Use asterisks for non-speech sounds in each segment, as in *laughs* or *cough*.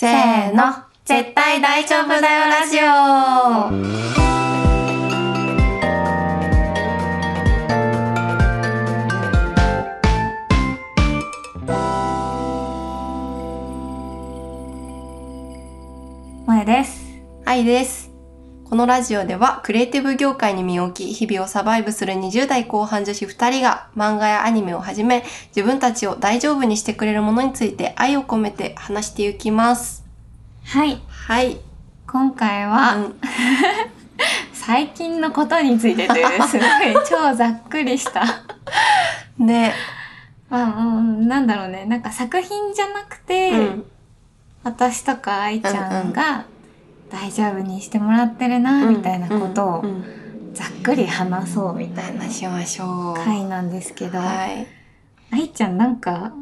せーの、絶対大丈夫だよラジオ萌えです。愛です。このラジオではクリエイティブ業界に身を置き、日々をサバイブする20代後半女子2人が漫画やアニメをはじめ、自分たちを大丈夫にしてくれるものについて愛を込めて話していきます。はい。はい。今回は、うん *laughs* 最近のことについてという、*laughs* すごい超ざっくりした。ね。まあ、うん、なんだろうね。なんか作品じゃなくて、うん。私とか愛ちゃんが大丈夫にしてもらってるな、うん。みたいなことをざっくり話そうみたいな話しましょう。回なんですけど、はい。愛ちゃんなんか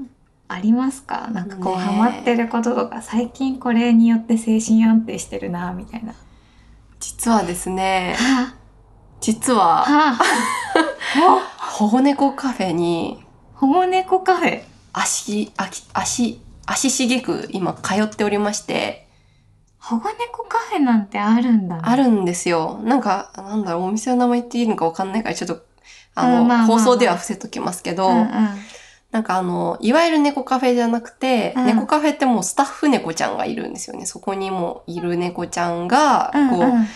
ありますか？なんかこうハマってることとか、最近これによって精神安定してるな、みたいな。実はですね、は実は、*laughs* 保護猫カフェに保護猫カフェ。足、足、足、足しげく今通っておりまして、保護猫カフェなんてあるんだね。あるんですよ。なんか、なんだろう、お店の名前言っていいのかわかんないから、ちょっと、あの、放送では伏せときますけど、うんうん。なんかあの、いわゆる猫カフェじゃなくて、うん猫カフェってもうスタッフ猫ちゃんがいるんですよね。そこにもいる猫ちゃんが、うんこう、うん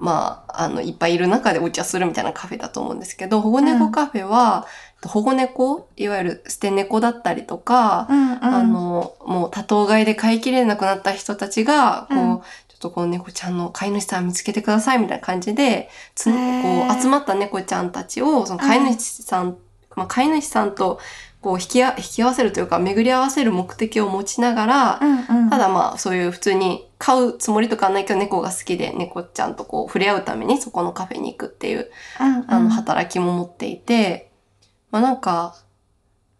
まあ、あの、いっぱいいる中でお茶するみたいなカフェだと思うんですけど、保護猫カフェは、保護猫、いわゆる捨て猫だったりとか、うんうん。あの、もう多頭飼いで飼いきれなくなった人たちが、こう、うんちょっとこの猫ちゃんの飼い主さん見つけてくださいみたいな感じで、つこう集まった猫ちゃんたちを、その飼い主さん、まあ、飼い主さんとこう引きあ引き合わせるというか、巡り合わせる目的を持ちながら、うんうん。ただまあそういう普通に飼うつもりとかはないけど猫が好きで猫ちゃんとこう触れ合うためにそこのカフェに行くっていううんうん、あの、働きも持っていて、まあなんか、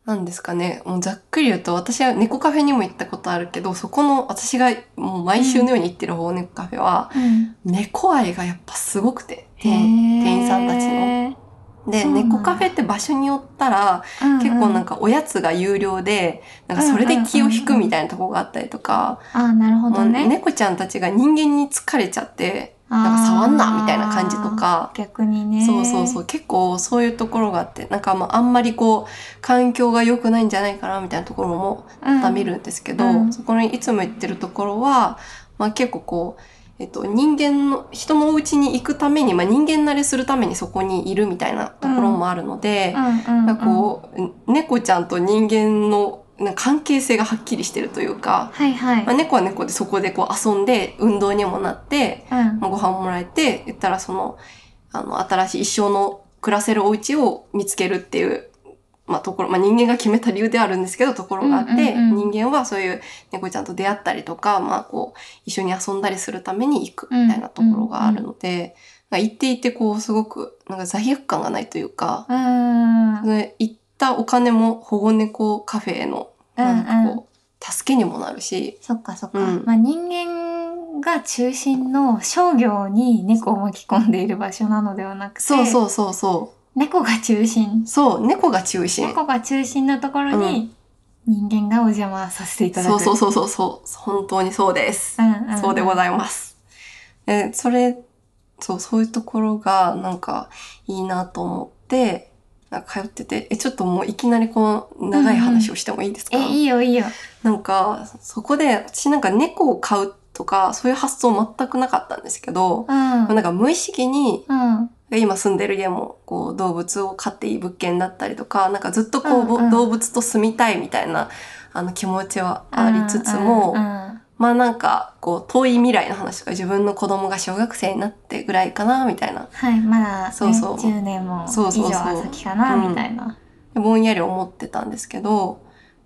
なんですかね、もうざっくり言うと、私は猫カフェにも行ったことあるけど、そこの私がもう毎週のように行ってる方猫カフェは、うん、猫愛がやっぱすごくて、へ店員さんたちの。の。で、猫カフェって場所によったら、うんうん結構なんかおやつが有料で、なんかそれで気を引くみたいなとこがあったりとか、ああ、なるほどね。猫ちゃんたちが人間に疲れちゃって、なんか触んなみたいな感じとか、逆にね。そうそうそう。結構そういうところがあって、なんかまああんまりこう、環境が良くないんじゃないかなみたいなところもうん。また見るんですけど、うんそこにいつも行ってるところは、まあ結構こう、えっと、人間の、人のお家に行くために、まあ人間慣れするためにそこにいるみたいなところもあるので、うんうん、うん。なんかこう、猫ちゃんと人間のな関係性がはっきりしてるというか、はいはい。まあ、猫は猫でそこでこう遊んで運動にもなって、うん。まあ、ご飯もらえて、言ったらその、あの、新しい一生の暮らせるお家を見つけるっていう、まあ、ところ、まあ、人間が決めた理由ではあるんですけど、ところがあって、うんうんうん人間はそういう猫ちゃんと出会ったりとか、まあ、こう、一緒に遊んだりするために行くみたいなところがあるので、なんか行っていて、こう、すごく、なんか罪悪感がないというか、うん。で行ったお金も保護猫カフェへの、なんかこう、助けにもなるし、そっかそっか。うんまあ人間が中心の商業に猫を巻き込んでいる場所なのではなくて、そうそうそうそ猫が中心う。。そう、猫が中心。猫が中心のところに人間がお邪魔させていただく。そうそうそうそうそう。本当にそうです。うんうんんそうでございます。え、それ、そう、そういうところが、なんか、いいなと思って、なんか通ってて、え、ちょっともういきなりこの長い話をしてもいいですか、え、いいよいいよ。なんか、そこで、私なんか猫を飼うとか、そういう発想全くなかったんですけど、うん。なんか無意識に、うん。今住んでる家も、こう、動物を飼っていい物件だったりとか、なんかずっとこう、うんうん動物と住みたいみたいな、あの気持ちはありつつも、うんうんまあなんか、こう、遠い未来の話とか自分の子供が小学生になってぐらいかな、みたいな、はい、まだ、ね、そうそう10年も以そうそうそう上は先かな、うんみたいな。ぼんやり思ってたんですけど、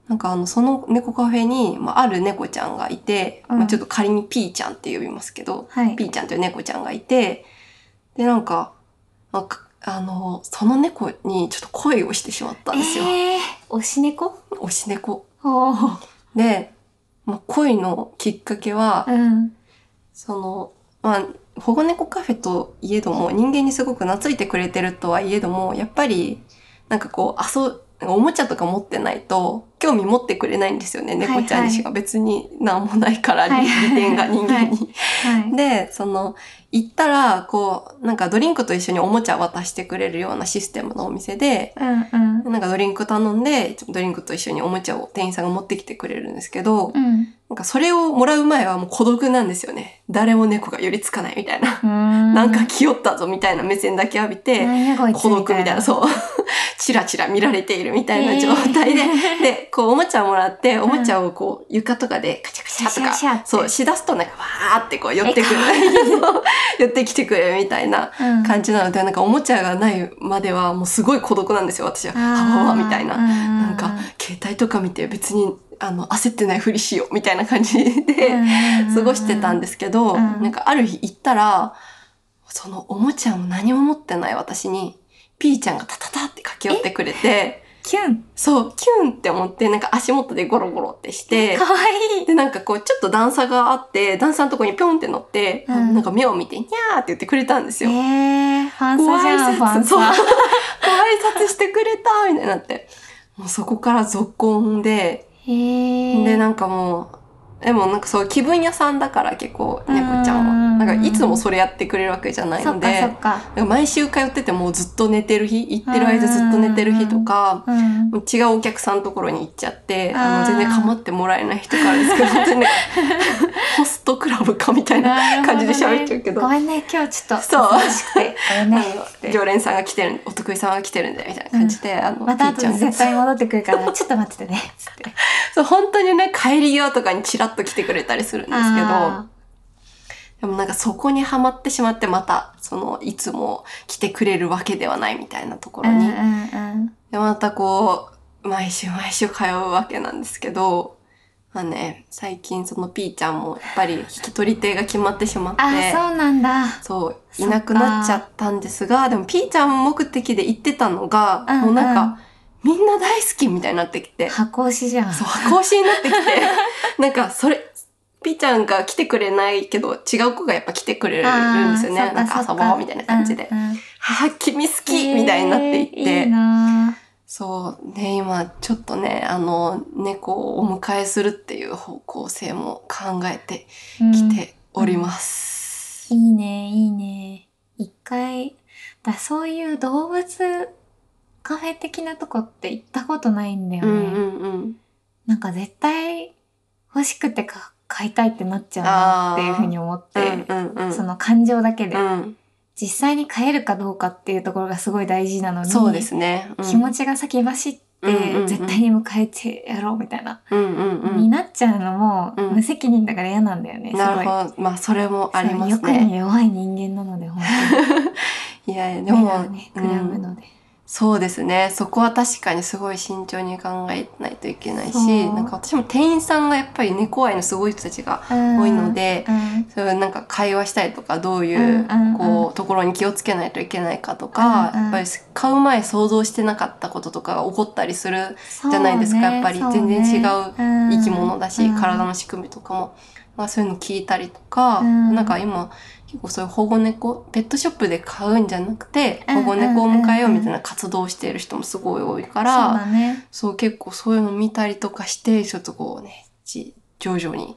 なんかあの、その猫カフェに、まあ、ある猫ちゃんがいて、うんまあちょっと仮にピーちゃんって呼びますけど、はい。ピーちゃんという猫ちゃんがいて、で、なんか、まあかあの、その猫にちょっと恋をしてしまったんですよ。えー、推し猫？推し猫。で、まあ、恋のきっかけは、うん。その、まあ、保護猫カフェといえども、人間にすごく懐いてくれてるとはいえども、やっぱり、なんかこう、遊、おもちゃとか持ってないと、興味持ってくれないんですよね。猫ちゃんにしか別になんもないから、はい *laughs* 利点が人間に。はい。で、その、行ったら、こう、なんかドリンクと一緒におもちゃ渡してくれるようなシステムのお店で、うんうん。なんかドリンク頼んで、ドリンクと一緒におもちゃを店員さんが持ってきてくれるんですけど、うん。なんかそれをもらう前はもう孤独なんですよね。誰も猫が寄りつかないみたいな。な *laughs* なんか来よったぞみたいな目線だけ浴びて、孤独みたいな、そう。チラチラ見られているみたいな状態で、え *laughs* ーで、こうおもちゃもらって、おもちゃをこう床とかでカチャカチャとか、シャシャシャって。そう、しだすとなんかわーってこう寄ってくる。*laughs* 寄ってきてくれるみたいなうん。感じなので、なんかおもちゃがないまではもうすごい孤独なんですよ、私は。はわわみたいな。ななんか、携帯とか見て別に、あの、焦ってないふりしようみたいな感じで、過ごしてたんですけど、うん。なんかある日行ったら、そのおもちゃを何も持ってない私に、ピーちゃんがタタタって駆け寄ってくれて、キュンそう、キュンって思って、なんか足元でゴロゴロってしてか、わいいで、なんかこう、ちょっと段差があって、段差のとこにピョンって乗って、うんなんか目を見て、にゃーって言ってくれたんですえよ。ー、ファンごサじゃん、ファンそう。ごサ。挨拶してくれたみたいになって。もうそこから続婚で、へー。で、なんかもう、でもなんかそう気分屋さんだから結構猫ちゃんは。うんなんかいつもそれやってくれるわけじゃないので、毎週通っててもうずっと寝てる日、行ってる間ずっと寝てる日とか、うん。違うお客さんのところに行っちゃって、あの全然構ってもらえない人からですけど、本当にね、ホストクラブかみたいな *laughs* 感じで喋っちゃうけど、ごめんね、今日ちょっとそう。常連さんが来て。るお得意さんが来てるんで、みたいな感じで、あの、また後で絶対戻ってくるから、ちょっと待っててね。つって。そう、本当にね、帰り際とかにチラッと来てくれたりするんですけど、あでもなんかそこにはまってしまって、また、その、いつも来てくれるわけではないみたいなところに。で、またこう、毎週毎週通うわけなんですけど、まあね、最近そのピーちゃんもやっぱり引き取り手が決まってしまって、あー、そうなんだ。そう、いなくなっちゃったんですが、でもピーちゃん目的で行ってたのが、うんうんもうなんか、みんな大好きみたいになってきて、箱押しじゃん。そう、箱押しになってきて、*laughs* なんかそれ、ピーちゃんが来てくれないけど、違う子がやっぱ来てくれるんですよね。なんか遊ぼうみたいな感じで。うんうんはぁ、君好きみたいになっていって。えーいいなそう。ね、今、ちょっとね、あの、猫をお迎えするっていう方向性も考えてぁきております。いいね、いいね。一回、だそういう動物カフェ的なとこって行ったことないんだよね。うんうんうん。なんか絶対欲しくてか買いたいってなっちゃうなっていうふうに思って、うんうんうん。その感情だけで、うん。実際に買えるかどうかっていうところがすごい大事なのに、そうですね。うん気持ちが先走って、絶対に迎えてやろうみたいな、うんうんうん。になっちゃうのも、うん無責任だから嫌なんだよね。なるほど。まあ、それもありますそう欲ね。に弱い人間なので、本当に。*laughs* いやいや、ででも、も、ね、クうんラブので。そうですね。そこは確かにすごい慎重に考えないといけないし、なんか私も店員さんがやっぱり猫愛のすごい人たちが多多いの、で、うん。そういうなんか会話したりとか、どういう、こう、ところに気をつけないといけないかとか、うんうん。やっぱり買う前想像してなかったこととかが起こったりするじゃないですか。やっぱり全然違う生き物だし、体の仕組みとかも、まあ、そういうの聞いたりとか、うんなんか今、結構そういう保護猫、ペットショップで買うんじゃなくて、うん保護猫を迎えようみたいな活動をしている人もすごい多いかそうら、だね。そう結構そういうの見たりとかして、ちょっとこうね、ち徐々に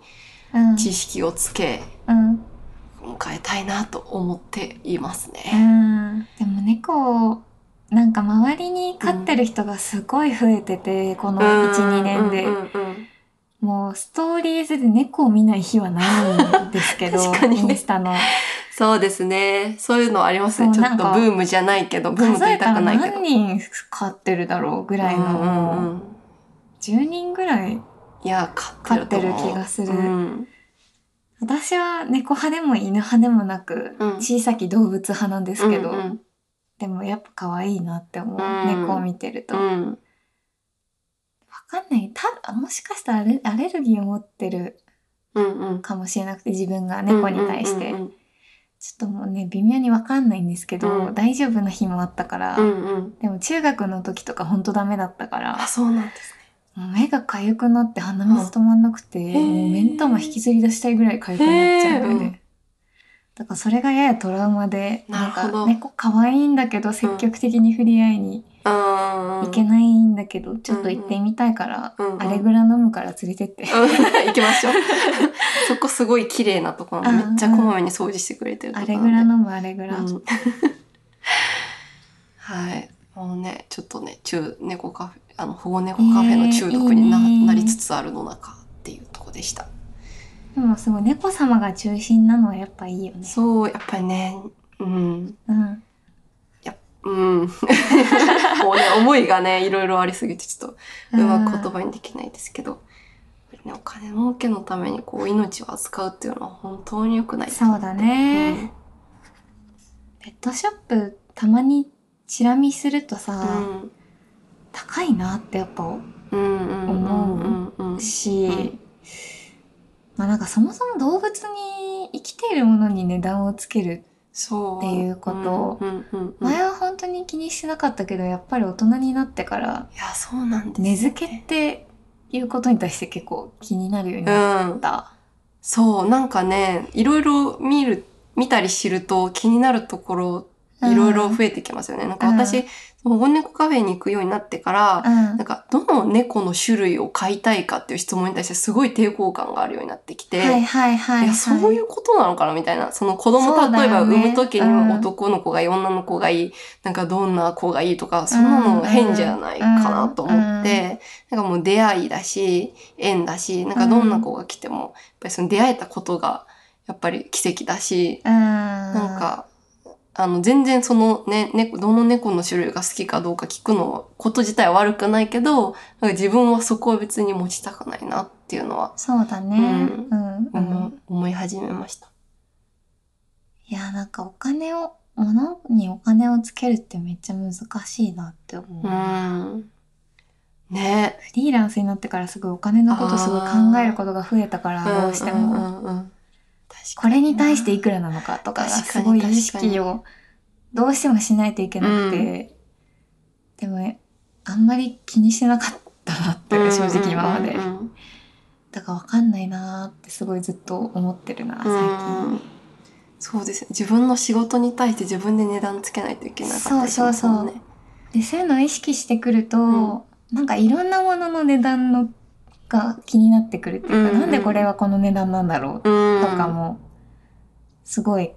うん。知識をつけ、うん。迎えたいなと思っていますうね。ん。でも猫を、なんか周りに飼ってる人がすごい増えてて、この1、2年でうん。うんうんもうストーリーズで猫を見ない日はないんですけど、*laughs* 確かにねインスタの。そうですね。そういうのありますね。ちょっとブームじゃないけど、ブームと言いたくないけど。何人飼ってるだろうぐらいの、うんうんうん10人ぐらい。いや、飼ってる気がするうん私は猫派でも犬派でもなく、うん小さき動物派なんですけど、うんうんでもやっぱ可愛いなって思う、うん猫を見てると。わうんかんない。たもしかしたらアレアレルギーを持ってるうんうん。かもしれなくて、自分が猫に対して。うんちょっともうね、微妙にわかんないんですけど、うん。大丈夫な日もあったから、うんうん。でも中学の時とかほんとダメだったから。あ、、そうなんですね。もう目が痒くなって鼻水止まんなくて、へー。もう目ん玉引きずり出したいぐらい痒くなっちゃうんだよね。だからそれがややトラウマで、なんか猫可愛いんだけど積極的に触れ合いにうん。行けないんだけど、ちょっと行ってみたいから、うんうんアレグラ飲むから連れてって。うん *laughs* 行きましょう。*laughs* そこすごい綺麗なところめっちゃこまめに掃除してくれてるとアころなんでレグラ飲むアレグラ。うん *laughs* はい。もうね、ちょっとね、中、猫カフェ、あの、保護猫カフェの中毒にな,、なりつつあるの中っていうとこでした。でもすごい猫様が中心なのはやっぱいいよね。そう、やっぱりね、うん。うん。うん。*laughs* もうね、思いがね、いろいろありすぎて、ちょっと、うまく言葉にできないですけど、ね、お金儲けのためにこう、命を扱うっていうのは本当に良くない。そうだね。ペットショップたまにチラ見するとさ、うん。高いなってやっぱうんうんうんうんうん。し、うんまあなんかそもそも動物に生きているものに値段をつける。っていうことうんうんうんうん。前は本当に気にしてなかったけど、やっぱり大人になってから、いや、そうなんですよね、値付けっていうことに対して結構気になるようにうなっん。た。そう、なんかね、いろいろ見る、見たり知ると気になるところ、いろいろ増えてきますよね。なんか私、うん保護猫カフェに行くようになってから、うん。なんか、どの猫の種類を飼いたいかっていう質問に対してすごい抵抗感があるようになってきて、はいはいはい、はい。いや、そういうことなのかなみたいな。その子供、そうだ例えば産む時うんに男の子がいい、女の子がいい、なんかどんな子がいいとか、そんなの変じゃないかなと思って、なんかもう出会いだし、縁だし、なんかどんな子が来ても、やっぱりその出会えたことが、やっぱり奇跡だし、なん、か、あの、全然そのね、猫、どの猫の種類が好きかどうか聞くのは、こと自体は悪くないけど、自分はそこは別に持ちたくないなっていうのは、そうだね。ううん。うん。思い始めました。いや、なんかお金を、物にお金をつけるってめっちゃ難しいなって思う。うん。ねフリーランスになってからすごいお金のことすごい考えることが増えたから、どうしても。うんうんうんうんこれに対していくらなのかとかがすごい意識をどうしてもしないといけなくて、でもあんまり気にしてなかったなって正直今まで、うんうんだからわかんないなーってすごいずっと思ってるな最うん。近、うんそうですね。自分の仕事に対して自分で値段つけないといけなかったりしますもんね。でそういうのを意識してくると、うん。なんかいろんなものの値段のが気になってくるっていうか、うんうんなんでこれはこの値段なんだろううん。とかもすごい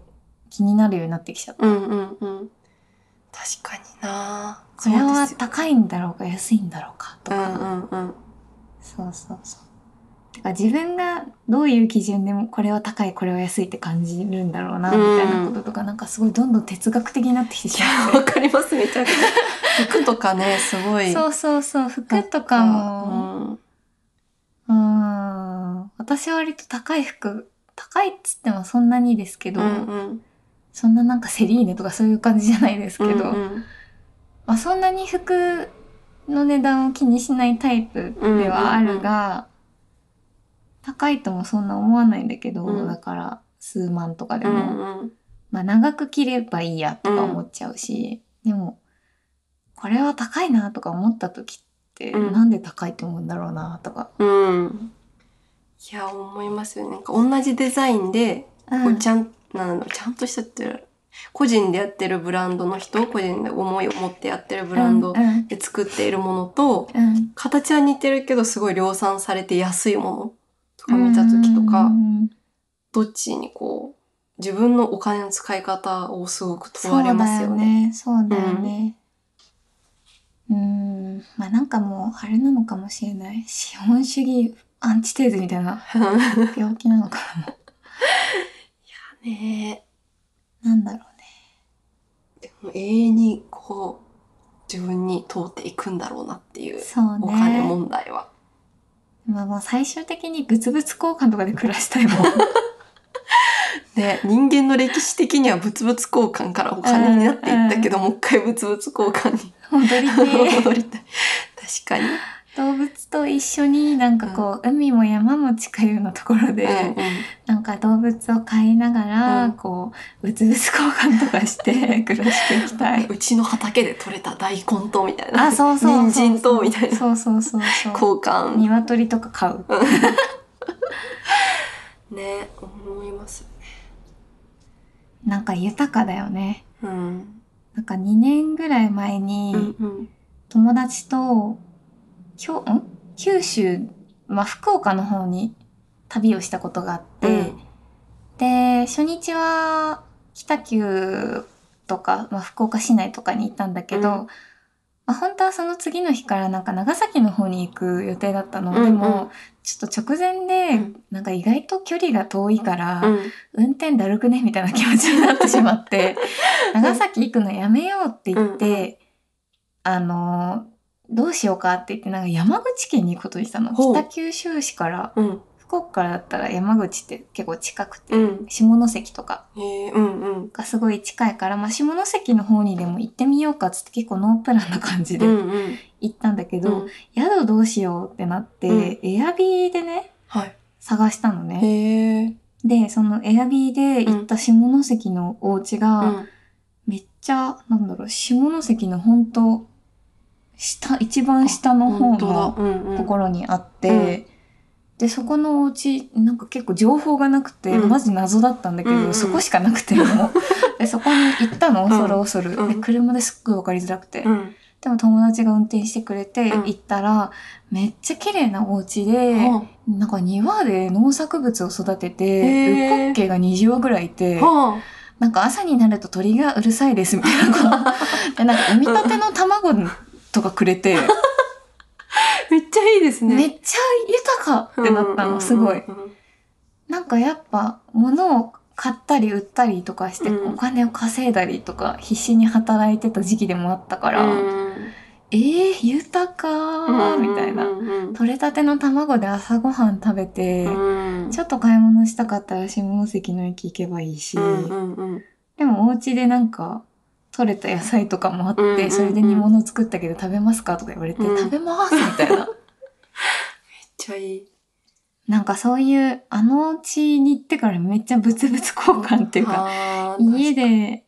気になるようになってきちゃった。うんうんうん。確かになこれは高いんだろうか安いんだろうかとか、うんうんうん。そうそうそう。てか自分がどういう基準でもこれは高いこれは安いって感じるんだろうなみたいなこととか、なんかすごいどんどん哲学的になってきてしまわかります、めちゃくちゃ。*laughs* 服とかね、すごい。そうそうそう服とかも、うん。うん、私は割と高い服高いっつってもそんなにですけど、うんうん。そんななんかセリーヌとかそういう感じじゃないですけど、うんうんまあ、そんなに服の値段を気にしないタイプではあるが、高いともそんな思わないんだけど、うんだから数万とかでうも、んうん。まあ長く着ればいいやとか思っちゃうし、でもこれは高いなとか思った時って、うんなんで高いと思うんだろうなとか。うん。いや、思いますよね。なんか同じデザインで、うんこうちゃん、なんちゃんとしたっていう個人でやってるブランドの人、個人で思いを持ってやってるブランドうんうんで作っているものと、うん形は似てるけどすごい量産されて安いものとか見た時とうか、んどっちにこう、自分のお金の使い方をすごく問そうわれまだよすよね。ね。そうだよね。うん。まあなんかもうあれなのかもしれない。資本主義アンチテーゼみたいな病気なのかねな。なんだろうね。え。でも永遠にこう、自分に通っていくんだろうなっていう、そうお金ね。問題は。まあもう最終的に物々交換とかで暮らしたいもん。*laughs* で、人間の歴史的には物々交換からお金になっていったけど、もう一回物々交換に戻りて戻りたい。確かに。動物と一緒になんかこう、海も山も近いようなところで、うんうんなんか動物を飼いながら、うんこう、物々交換とかして *laughs* 暮らしていきたい。うちの畑で採れた大根とみたいな。あ、そうそう。人参とみたいなそうそうそうそう。交換。鶏とか飼う。*laughs* ね、思います。なんか豊かだよね。うん。なんか2年ぐらい前に、うんうん。友達と、きょん？九州、まあ、福岡の方に旅をしたことがあって、で、初日は北九とか、まあ、福岡市内とかに行ったんだけど、うんまあ、本当はその次の日からなんか長崎の方に行く予定だったの。うんうんでも、ちょっと直前で、うんなんか意外と距離が遠いから、うん。運転だるくね？みたいな気持ちになってしまって、*laughs* 長崎行くのやめようって言って、あの、どうしようかって言って、なんか山口県に行くことにしたの。北九州市から、うん。福岡からだったら山口って結構近くて、うん。下関とか。がすごい近いから、まあ、下関の方にでも行ってみようかっつって結構ノープランな感じでうんうん。行ったんだけど、うん宿どうしようってなって、うんエアビーでね、はい。探したのね。で、そのエアビーで行った下関のお家が、うん。めっちゃ、なんだろう、下関の本当下、一番下の方の。うんうん。ところにあって、で、そこのお家、なんか結構情報がなくて、うんマジ謎だったんだけど、うんうんそこしかなくてもう *laughs* で、そこに行ったの、恐る恐る。うんで、車ですっごいわかりづらくて。うん。でも友達が運転してくれて、うん行ったら、めっちゃ綺麗なお家で、はなんか庭で農作物を育てて、ウッコッケが20羽ぐらいいて、なんか朝になると鳥がうるさいですみたいな。*laughs* で、なんか産みたての卵とかくれて、あ。*laughs* めっちゃいいですね。めっちゃ豊かってなったの、すごい。なんかやっぱ物を買ったり売ったりとかしてうんお金を稼いだりとか必死に働いてた時期でもあったから、うんえー、豊かみたいな。取れたての卵で朝ごはん食べて、うんちょっと買い物したかったら下関の駅行けばいいし、でもお家でなんか取れた野菜とかもあって、うんうんうんそれで煮物作ったけど食べますかとか言われて、うん食べますみたいな。めっちゃいい。なんかそういう、あのうちに行ってからめっちゃ物々交換っていうか、家で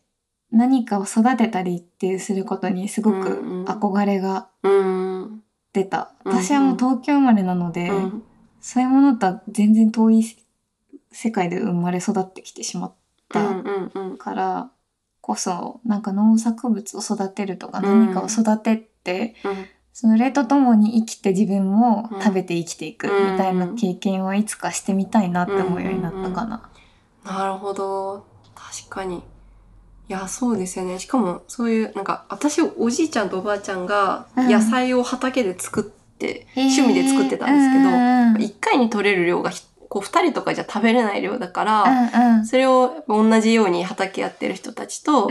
何かを育てたりってすることにすごくうんうん憧れがうん。出た。うんうん私はもう東京生まれなので、うんそういうものとは全然遠い世界で生まれ育ってきてしまっうたんうんうんからこそ、なんか農作物を育てるとかうん何かを育てって、うんそれとともに生きて自分もうん食べて生きていくみたいな経験はいつかしてみたいなって思うようになったかな。なるほど。確かに。いや、そうですよね。しかも、そういう、なんか、私、おじいちゃんとおばあちゃんが、うん野菜を畑で作って、趣味で作ってたんですけど、うんうん一回に取れる量がひ、こう、二人とかじゃ食べれない量だから、うんうん。それを同じように畑やってる人たちと、うん。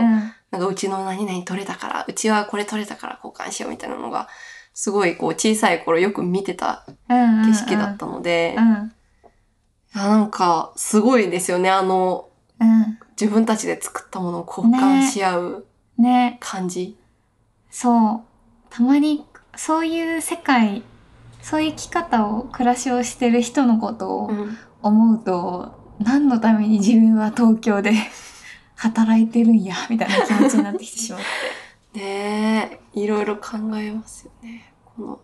なんかうちの何々取れたから、うちはこれ取れたから交換しようみたいなのが、すごいこう小さい頃よく見てたうん景色だったので、いうん。やなんかすごいですよね、あの、うん。自分たちで作ったものを交換し合うね。感じ。そう。たまにそういう世界そういう生き方を暮らしをしてる人のことをうん思うと、何のために自分は東京で *laughs* 働いてるんやみたいな気持ちになってきてしまって。*laughs* ねえ、いろいろ考えますよね。この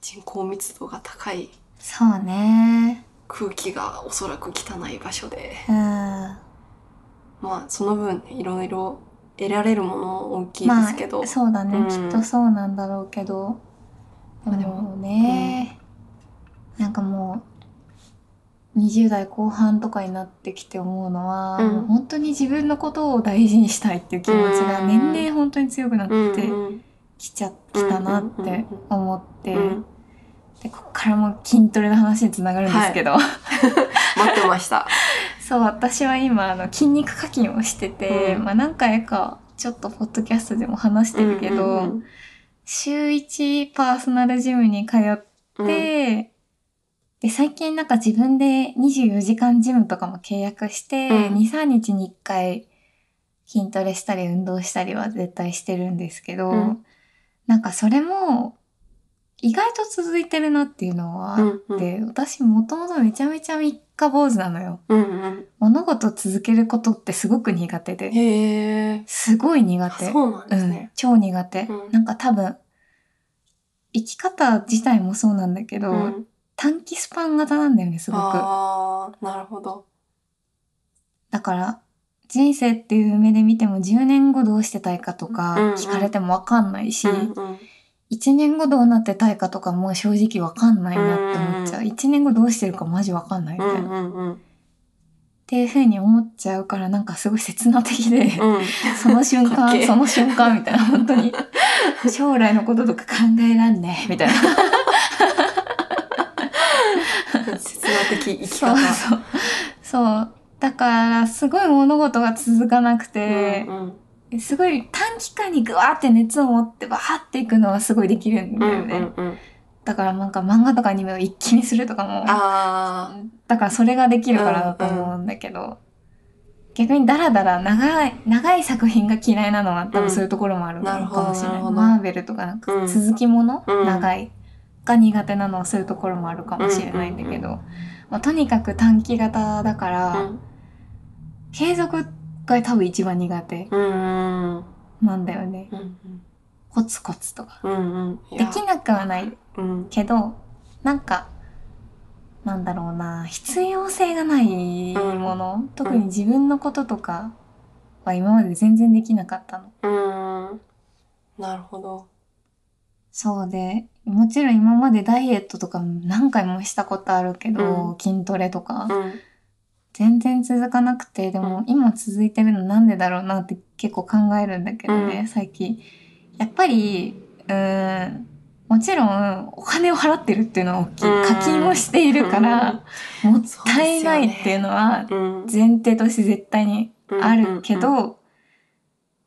人口密度が高いそうね。空気がおそらく汚い場所で、うん。まあその分ね、いろいろ得られるもの大きいですけど、まあ、そうだね、うんきっとそうなんだろうけど。でまあでももね、なんかもう、20代後半とかになってきて思うのは、うん。もう本当に自分のことを大事にしたいっていう気持ちがうん。年々本当に強くなっうんてうん。きちゃ、きたなって思って、うん。で、こっからも筋トレの話につながるんですけど、*laughs* 待ってました。そう、私は今、あの、筋肉課金をしてて、うん。まあ何回か、ちょっとポッドキャストでも話してるけど、うんうん週一パーソナルジムに通って、うん、で、最近なんか自分で24時間ジムとかも契約して、うん、2、3日に1回筋トレしたり運動したりは絶対してるんですけど、うん、なんかそれも意外と続いてるなっていうのはあって、うんうん、私もともとめちゃめちゃ3か坊主なのよ。うんうん、物事を続けることってすごく苦手で。へすごい苦手。そうなんですね。うん、超苦手、うん、なんか多分、生き方自体もそうなんだけど、うん、短期スパン型なんだよね、すごく。ああ、なるほど。だから、人生っていう目で見ても10年後どうしてたいかとか聞かれてもわかんないし、うんうん、1年後どうなってたいかとかも正直わかんないなって思っちゃう。うん1年後どうしてるかマジわかんないみたいな。っていう風に思っちゃうからなんかすごい切な的で、うんその瞬間、その瞬間みたいな、本当に。*laughs* 将来のこととか考えらんねえ、みたいな。切な的生きそう方そう。そう。だから、すごい物事が続かなくてうんう、んすごい短期間にグワーって熱を持ってバーっていくのはすごいできるんだよね。うんうんうん。だからなんか漫画とかアニメを一気にするとかも、あだからそれができるからだと思うんだけど、逆にダラダラ長い、長い作品が嫌いなのは多分そういうところもあるのかもしれない。なるほどマーベルとかなんかうん続きもの、うん。長いが苦手なのはそういうところもあるかもしれないんだけど、まあ、とにかく短期型だから、継続が多分一番苦手うんうん。なんだよね。うんコツコツとか。うんうん。できなくはないうん。けど、なんか、なんだろうな、必要性がないもの、特に自分のこととかは今まで全然できなかったの。うんなるほど。そうで、もちろん今までダイエットとか何回もしたことあるけど、う筋トレとか、うん全然続かなくて、でもうん。今続いてるのなんでだろうなって結構考えるんだけどね、うん。最近。やっぱり、うーん、もちろんお金を払ってるっていうのは大きい。うん。課金をしているから、もったいないっていうのはうん。前提として絶対にあるけど、うん。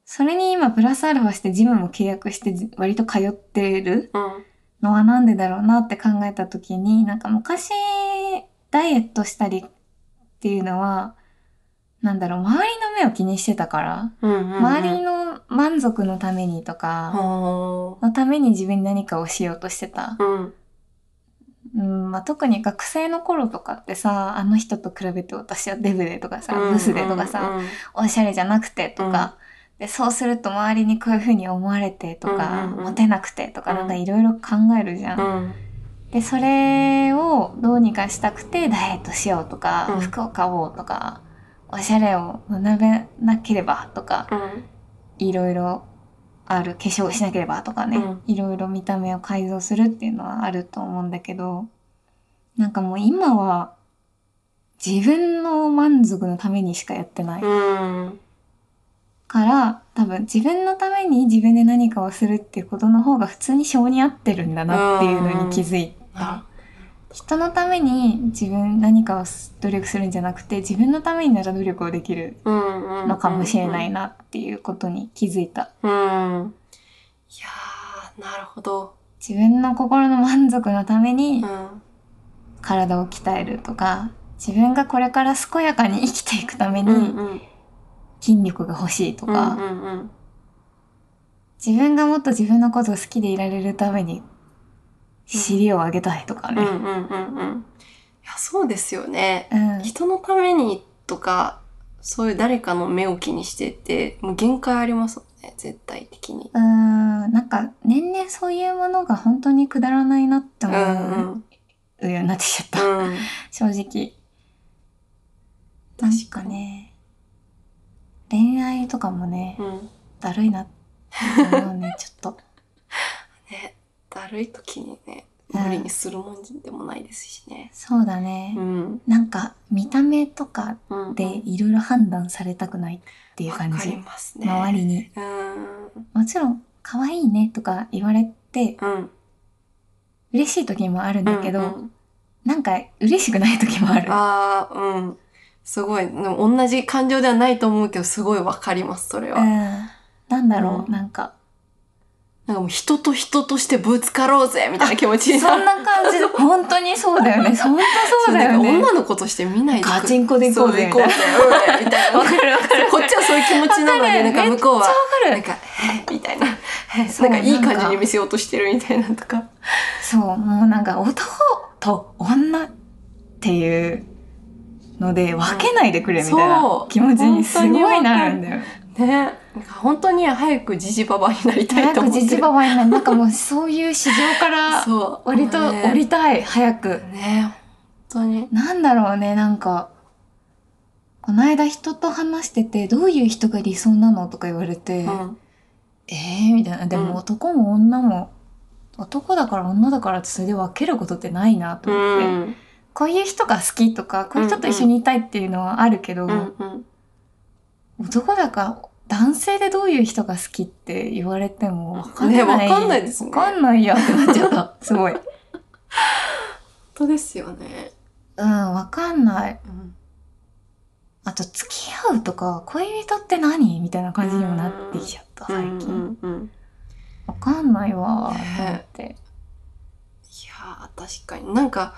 それに今プラスアルファしてジムも契約してじ割と通ってるうん。のはなんでだろうなって考えた時に、なんか昔ダイエットしたりっていうのは、なんだろう、周りの目を気にしてたから、うんうんうん。周りの満足のためにとか、はのために自分に何かをしようとしてた。あ。うん。うんまあ、特に学生の頃とかってさ、あの人と比べて私はデブでとかさ、うんブスでとかさ、うんおしゃれじゃなくてとか、で、そうすると周りにこういう風に思われてとか、うんうんうんモテなくてとか、うんなんかいろいろ考えるじゃん。うんで、それをどうにかしたくてダイエットしようとか、うん。服を買おうとか、おしゃれを学べなければとか、うん。いろいろある化粧をしなければとかね、うん。いろいろ見た目を改造するっていうのはあると思うんだけど、なんかもう今は自分の満足のためにしかやってない。うん。から、多分自分のために自分で何かをするっていうことの方が普通に性に合ってるんだなっていうのに気づいた。な人のために自分何かを努力するんじゃなくて自分のためになら努力をできるうんうんのかもしれないなっていうことに気づいた。うん。いやーなるほど。自分の心の満足のためにうん。体を鍛えるとか自分がこれから健やかに生きていくためうんにうん。筋力が欲しいとか、うんうんうん。自分がもっと自分のことを好きでいられるために尻を上げたいとかね。うんうんうんうんいやそうですよねうん人のためにとかそういう誰かの目を気にしてってもう限界ありますもんね絶対的にうーんなんか年々そういうものが本当にくだらないなってう思んうようになってきちゃった。うんうん正直。なんかね、恋愛とかもね、うんだるいなって思うね、ちょっと。ねだるい時にねうん無理にするもんでもないですしねそうだね。うんなんか、見た目とかうんでいろいろ判断されたくないっていう感わかりじ。ますね周りに。うんもちろん、可愛いねとか言われて、うん嬉しい時もあるんだけど、うんうんなんか嬉しくない時もある。ああうんすごい同じ感情ではないと思うけどすごいわかりますそれは、うん。なんだろう、うんなんか。なんかもう人と人としてぶつかろうぜみたいな気持ちに *laughs* そんな感じ。で、*laughs* 本当にそうだよね。本当そうだよね。女の子として見ないでく。ガチンコで行こうぜ。そ行こうぜ。うんみたいなわかるわかる。こっちはそういう気持ちなのになんか向こうはめっちゃわかる。なんか「えみたいな「そう *laughs* なんかいい感じに見せようとしてるみたいなとか。そう、もうなんか男と女っていうので分けないでくれみたいな気持ちにすごいなるんだよ。ね。なんか本当には早くジジババになりたいと思って。るジジババになる。なんかもうそういう市場から割と降りたい、早く。ね本当に。なんだろうね、なんか、この間人と話してて、どういう人が理想なのとか言われて、うん。えーみたいな。でうん。も男も女も、男だから女だからってそれで分けることってないなとう思って。ん。こういう人が好きとか、こういう人と一緒にいたいっていうのはあるけど、うんうん男だから男性でどういう人が好きって言われても分かんない。ねわかんないですね分かんないやってなっちゃった。すごい。うん、本当ですよね。分かんない。うんあと、付き合うとか、恋人って何みたいな感じにもなってきちゃった、最近。うんうんうんわかんないわ、ねって。いやー確かになんか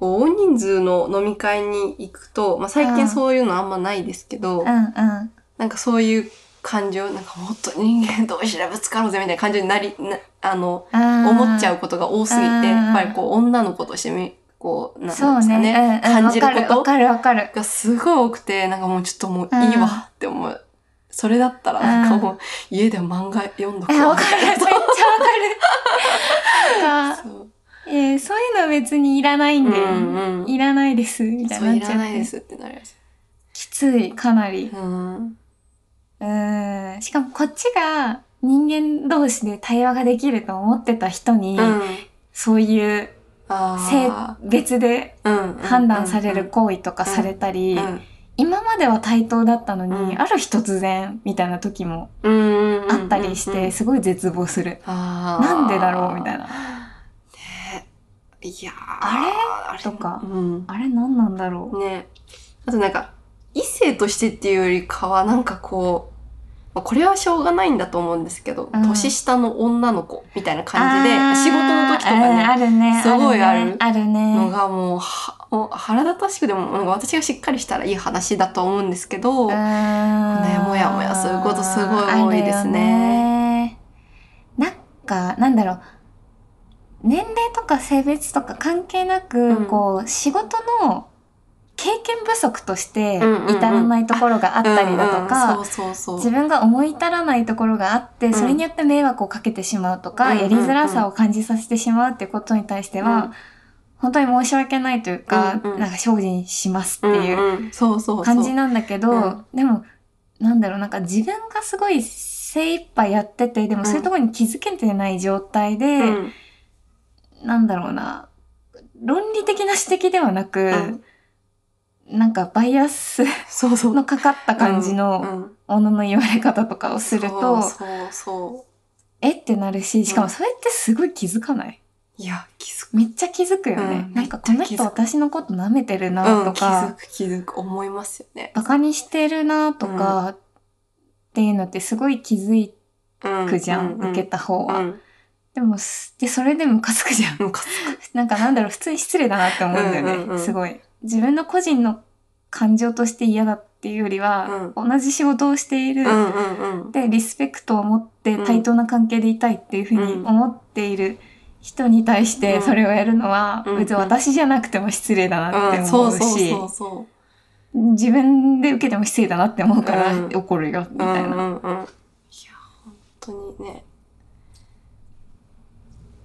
大人数の飲み会に行くと、まあ、最近そういうのあんまないですけど、うんうん。なんかそういう感情なんかもっと人間同士でぶつかろうぜみたいな感情になりなあの思っちゃうことが多すぎてうんやっぱりこう女の子としてみこうなんですかねね。うんうん感じることわかるわかるわかる。がすごい多くてなんかもうちょっともういいわって思う。それだったらなんかもう家で漫画読んどくえ、わかる。めっちゃわかる。*laughs* なんな。か、そうえーそういうのは別にいらないんで、うんうんいらないです、みたいそうい。らないですってなります。きつい、かなり。うん。うん。しかもこっちが人間同士で対話ができると思ってた人に、うん。そういう性あ別で判断される行為とかされたり、うん今までは対等だったのに、うんある日突然みたいな時もあったりしうんて、すごい絶望する。なんでだろうみたいな。ねいやあれ？とかうん。あれ何なんだろう。ねあとなんか、異性としてっていうよりかは、なんかこう、まあこれはしょうがないんだと思うんですけど、うん。年下の女の子みたいな感じで、仕事の時とかうんね、あるね。すごいあるね。あるね。のがもう、はもう腹立たしくでも、私がしっかりしたらいい話だと思うんですけど、ねねもやもやすることすごい多いですね。なんか、なんだろう。年齢とか性別とか関係なく、うん。こう、仕事の経験不足として至らないところがあったりだとか。自分が思い至らないところがあって、ん。それによって迷惑をかけてしまうとか、やりづらさを感じさせてしまうってことに対しては、うん本当に申し訳ないというか、うんうん。なんか精進しますっていう。感じなんだけど、うん。でも、なんだろう、なんか自分がすごい精一杯やってて、でもそういうところに気づけてない状態で、うん。なんだろうな、論理的な指摘ではなく、うんなんかバイアスそうそう。のかかった感じうのんものの言われ方とかをすると、えってなるし、しかもそれってすごい気づかない？う。いや、気づく。めっちゃ気づくよね。うんなんかこの人私のこと舐めてるなうん、気づとか、く気づく思いますよね。バカにしてるなとか、っていうのってすごい気づくじゃん、う受けた方は。うん。でもす、で、それでムカつくじゃん。ムカつく。*laughs* なんかなんだろう、普通に失礼だなって思うんだよね。すごい。自分の個人の感情として嫌だっていうよりは、同じ仕事をしている、うんうんうん。で、リスペクトを持って対等な関係でいたいっていうふうに思っている人に対してうんそれをやるのは、うん別に私じゃなくても失礼だなってうん、思そううそうし、そうそ自分で受けても失礼だなって思うからうん怒るよ、みう。たいな。うんうんうん。いや、本当にね。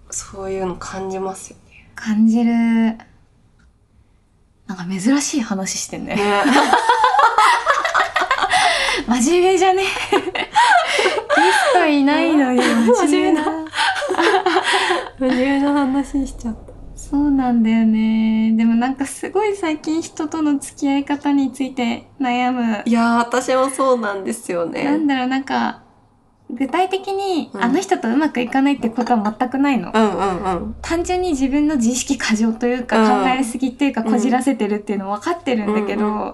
そういうの感じますよ感じる。なんか珍しい話してんね。ね。ね *laughs* 真面目じゃねゲストいないのに真面目な。真面目な話しちゃった。そうなんだよね。でもなんかすごい最近人との付き合い方について悩む。いやー、私もそうなんですよね。なんだろう、なんか、具体的にうんあの人とうまくいかないってことは全くないの。うんうんうん。単純に自分の自意識過剰というか、うん考えすぎっていうかうんこじらせてるっていうの分かってるんだけど、うん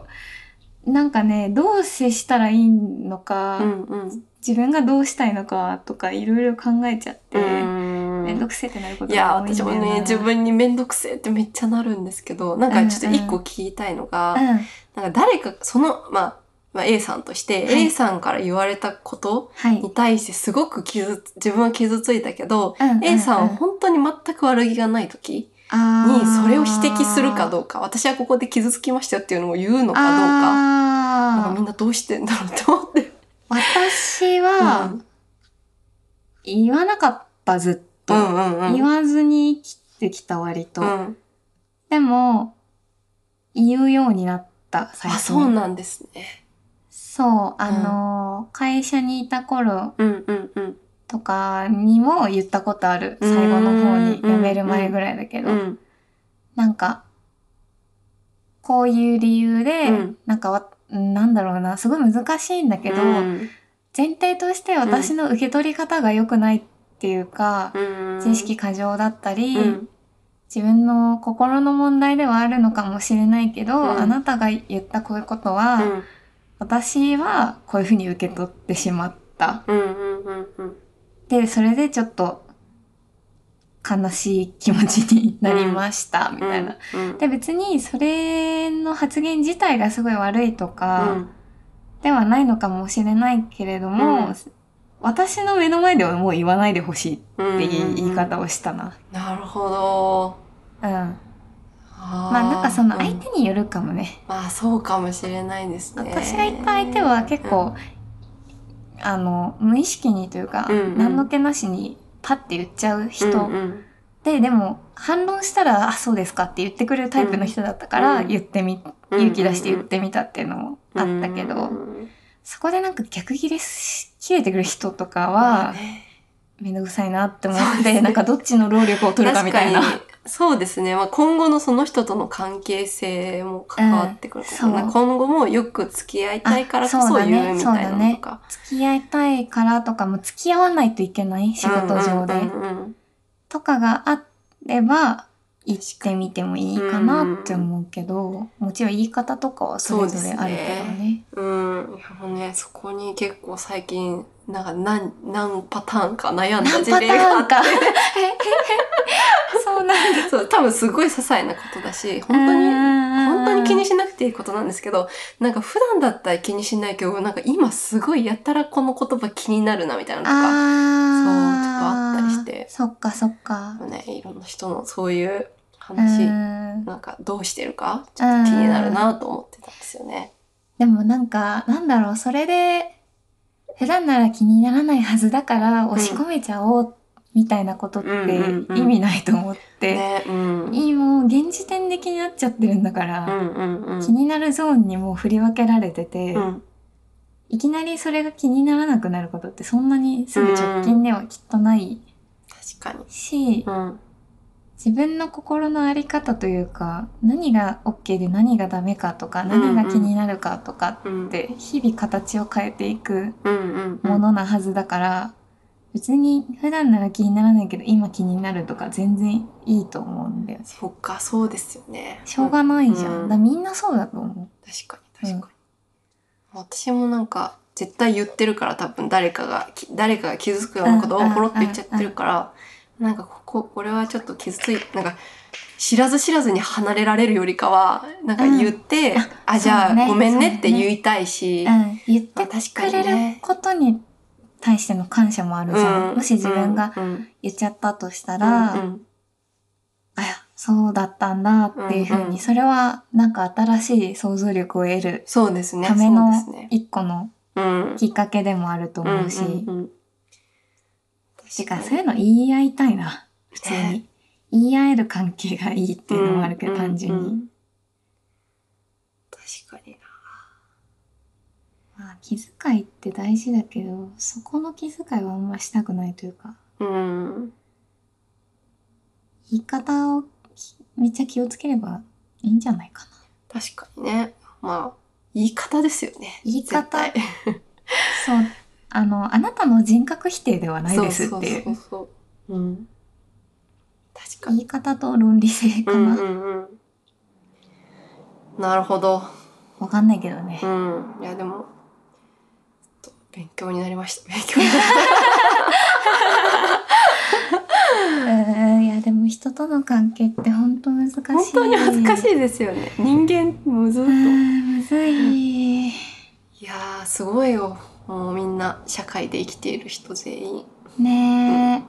なんかね、どう接したらいいのか、うんうん。自分がどうしたいのかとかいろいろ考えちゃって、うんめんどくせえってなることいや、が多いんだよな。私もね、自分にめんどくせえってめっちゃなるんですけど、なんかちょっと一個聞きたいのが、うん。なんか誰か、その、まあ、まあ、A さんとして、はい A さんから言われたことはい。に対してすごく傷つ、自分は傷ついたけど、うんうんうん A さんは本当に全く悪気がない時ににそれを指摘するかどうか、私はここで傷つきましたよっていうのを言うのかどうか、なんかみんなどうしてんだろうって思って。私は、言わなかった、ずっと。うんうんうん。言わずに生きてきた割と。うん。でも、言うようになっった、最あ、近。そうなんですね。そう、あのー会社にいた頃。とかにも言ったことある。最後の方に、うん辞める前ぐらいだけど。うん。なんか、こういう理由で、うんなんかわ、なんだろうな、すごい難しいんだけど、うん前提として私の受け取り方が良くないっていうか、うん自意識過剰だったり、うん自分の心の問題ではあるのかもしれないけど、うんあなたが言ったこういうことは、うん私はこういうふうに受け取ってしまった。うんうんうんうんで、それでちょっと悲しい気持ちになりました、みたいな。うんで、別にそれの発言自体がすごい悪いとうかんではないのかもしれないけれども、うん私の目の前ではもう言わないでほしいっていう言い方を。をしたな。なるほど。うん。あまあなんかその相うん。手によるかもね。まあそうかもしれないですね。私が言った相手は結構、あの、無意識にというか、うんうん。何の気なしにパッて言っちゃう人、うんうん。で、でも反論したら、あ、そうですかって言ってくれるタイプの人だったから、うん。言ってみ、うん勇気出して言ってみたっていうのもあったけど、うんそこでなんか逆切れし、切れてくる人とかまあは、ねめんどくさいなって思って、ねなんかどっちの労力を取るかみたいな。そうですね。まあ、今後のその人との関係性も関わってくるうん今後もよく付き合いたいからこそ言うみたいなのとか。付き合いたいからとかも付き合わないといけない仕事上で、うんうんうんとかがあれば、言ってみてもいいかなって思うけど、もちろん言い方とかはそれぞれあるけどね。うん。いやもうね、そこに結構最近、なんか何、何パターンか悩んだ事例があって。そうなんだ。そう、多分すごい些細なことだし、本当に、本当に気にしなくていいことなんですけど、なんか普段だったら気にしないけど、なんか今すごいやったらこの言葉気になるなみたいなのとか、あそうちょっとあったりしてそっかそっか。ね、いろんな人のそういうう話、んなんかどうしてるか、ちょっと気になるなと思ってたんですよね。でもなんか、なんだろう、それで、普段なら気にならないはずだから押し込めちゃおう、みたいなことって意味ないと思って。いいもう現時点で気になっちゃってるんだかうら。気になるゾーンにもう振り分けられてて、うんいきなりそれが気にならなくなることってそんなにすぐ直近ではきっとない確かに。し、うん。自分の心のあり方というか、何が OK で何がダメかとか、何が気になるかとかうん。って、日々形を変えていくうんうんうん。ものなはずだから、別に普段なら気にならないけど、今気になるとか全然いいと思うんだよ。そっか、そうですよね。しょうがないじゃん。うんだみんなそうだと思確かに確かに、私もなんか絶対言ってるから多分誰かがき誰かが傷つくようなことをポロッと言っちゃってるから、なんかこここれはちょっと傷ついなんか知らず知らずに離れられるよりかはなんか言って、うんあじゃあ、ねごめんねって言いたいし、う。うん。言ってくれる。ことに対しての感謝もあるじゃん。もし自分がうんうん言っちゃったとしたうんら、うんあや、そうだったんだっていうふうに、うんうんそれはなんか新しい想像力を得る。ための。一個のうん。きっかけでもあると思うし、んんうんてかそういうの言い合いたいな、普通に。ね言い合える関係がいいっていうのもあるけど、うん単純に。確かにな。まあ、気遣いって大事だけど、そこの気遣いはあんましたくないというか、うん。言い方をきめっちゃ気をつければいいんじゃないかな。確かにね。まあ、言い方ですよね。言い方 *laughs* そう、あの、あなたの人格否定ではないですっていう。そうん。確かに。言い方と論理性かな。うんうんうん。なるほど。わかんないけどねう。ん。いや、でも、勉強になりました。勉強になりうん、いや、でも人との関係って本当難しい。ました。本当に恥ずかしいですよね。人間、むずっうと。ん、むずい。いやー、すごいよ。もうみんな、社会で生きている人全員。ねえ。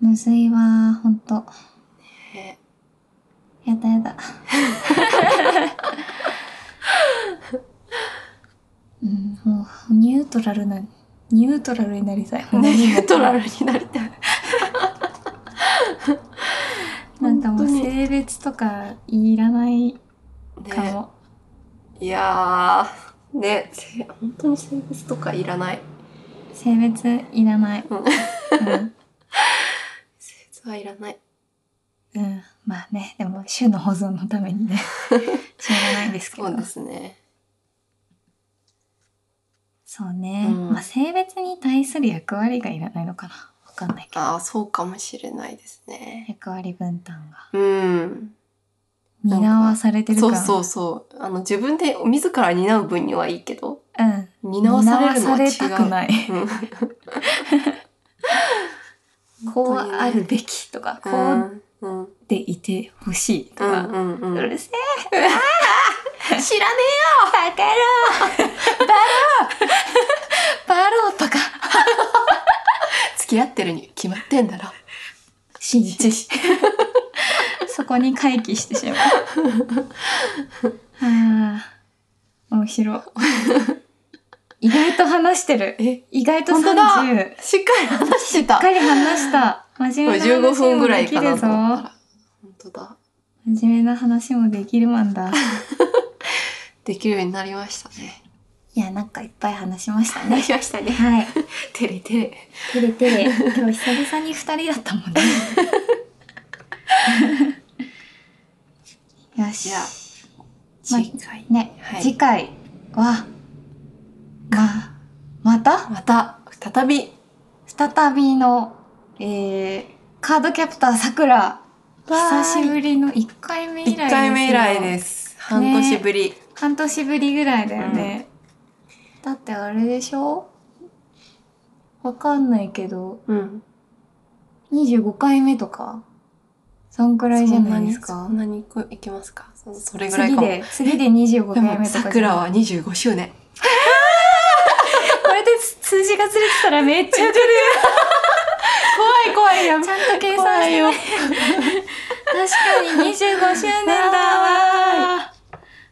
むずいわ、ほんと。ねやだやだ。*laughs* うん、もう、ニュートラルな、ニュートラルになりたい。ねニュートラルになりたい。*laughs* なんかもう性別とかいらないかも。いやー、ね、せ本当に性別とかいらない。性別いらない。うんうん。性別はいらない。うん。まあね、でも種の保存のためにね、*laughs* しょうがないんですけど。そうですね。そうね。うんまあ性別に対する役割がいらないのかな。わかんないけど。ああ、そうかもしれないですね。役割分担が。うん。担わされてる。そうそうそう。あの、自分で自ら担う分にはいいけど、うん。担わされるのは違う。たくない。うん。*laughs* こうあるべきとか、こうでいてほしいとか。うんうんうん。うるせえ。*laughs* 知らねバカ野郎。バロー。バロー。とか。え付き合ってるに決まってんだろ。信じそこに回帰してしまう *laughs* ああ面白い意外と話してるえ、意外と本当だ30しっかり話してた。しっかり話した真面目な15話もできるぞ。本当だ。真面目な話もできるもんだ *laughs* できるようになりましたね。いやなんかいっぱい話しましたねなりましたね。はい *laughs* てれてれ。てれてれ今日久々に二人だったもんねよしじゃあ、ま次回。ね、はい。次回はままた？また、再び、再びの、えー、カードキャプターさくら。久しぶりの1回目以来ですよ。1回目以来です。半年ぶり。半年ぶりぐらいだよね、だってあれでしょ？わかんないけど。うん。25回目とか？そんくらいじゃないですそかそんなにいけますか？そそれぐらいかも。次で次で25でも、回目とか *laughs* 桜は25周年。これで数字がずれてたらめっちゃ出る *laughs* 怖い怖いやちゃんと計算してよね。確かに25周年だわ。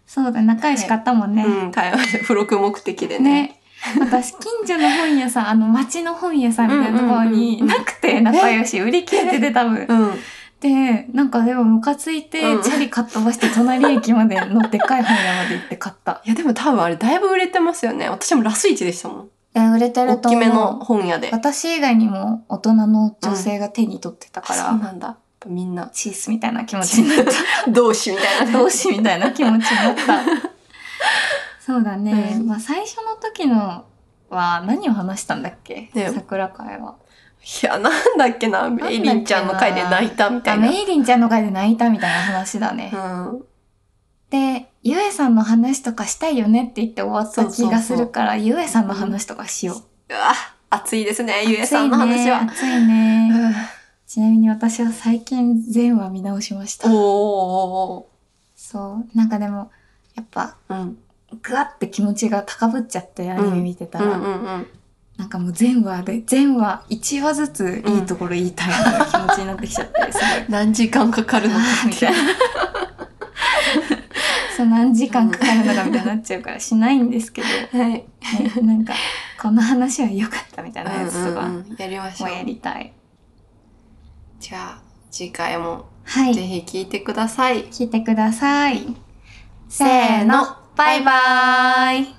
そうだ、仲良し買ったもんね。うん、会話で付録目的でね。ね。私、近所の本屋さん、あの、町の本屋さんみたいなところに、なくて、仲良し、売り切れてて多分。うん。で、なんかでもムカついて、うんチャリかっ飛ばして隣駅までのでっかい本屋まで行って買った。*laughs* いや、でも多分あれだいぶ売れてますよね。私もラスイチでしたもん。え、売れてる大と思う。きめの本屋で。私以外にも大人の女性が手に取ってたかそうなんだ。やっぱみんな、チースみたいな気持ちになった。*laughs* 同志みたいなね。*laughs* 同志みたいな気持ちになった。そうだね。うんまあ最初の時のは何を話したんだっけ、ね桜会は。いや、なんだっけな。メイリンちゃんの回で泣いたみたあ、いな。メイリンちゃんの会で泣いたみたいな話だね。うん。で、ゆえさんの話とかしたいよねって言って終わった気がするから、ゆえさんの話とかしよう。うわ、熱いですね、ゆえさんの話は。熱いね。熱いねちなみに私は最近全話見直しました。おー。そう。なんかでも、やっぱ、うん。ぐわって気持ちが高ぶっちゃってアニメ見てたら、うんうんうん。なんかもう全話で、全話1話ずついいところ言いたいな気持ちになってきちゃって、すごい。何時間かかるのかみたいな。*laughs* そう何時間かかるのかみたいになっちゃうからしないんですけど、*laughs* はい。ね、なんかこの話は良かったみたいなやつとかうんうんうんやりましょうも。やりたい。じゃあ、次回もはい。ぜひ聞いてください。聞いてください。せーの、バイバーイ。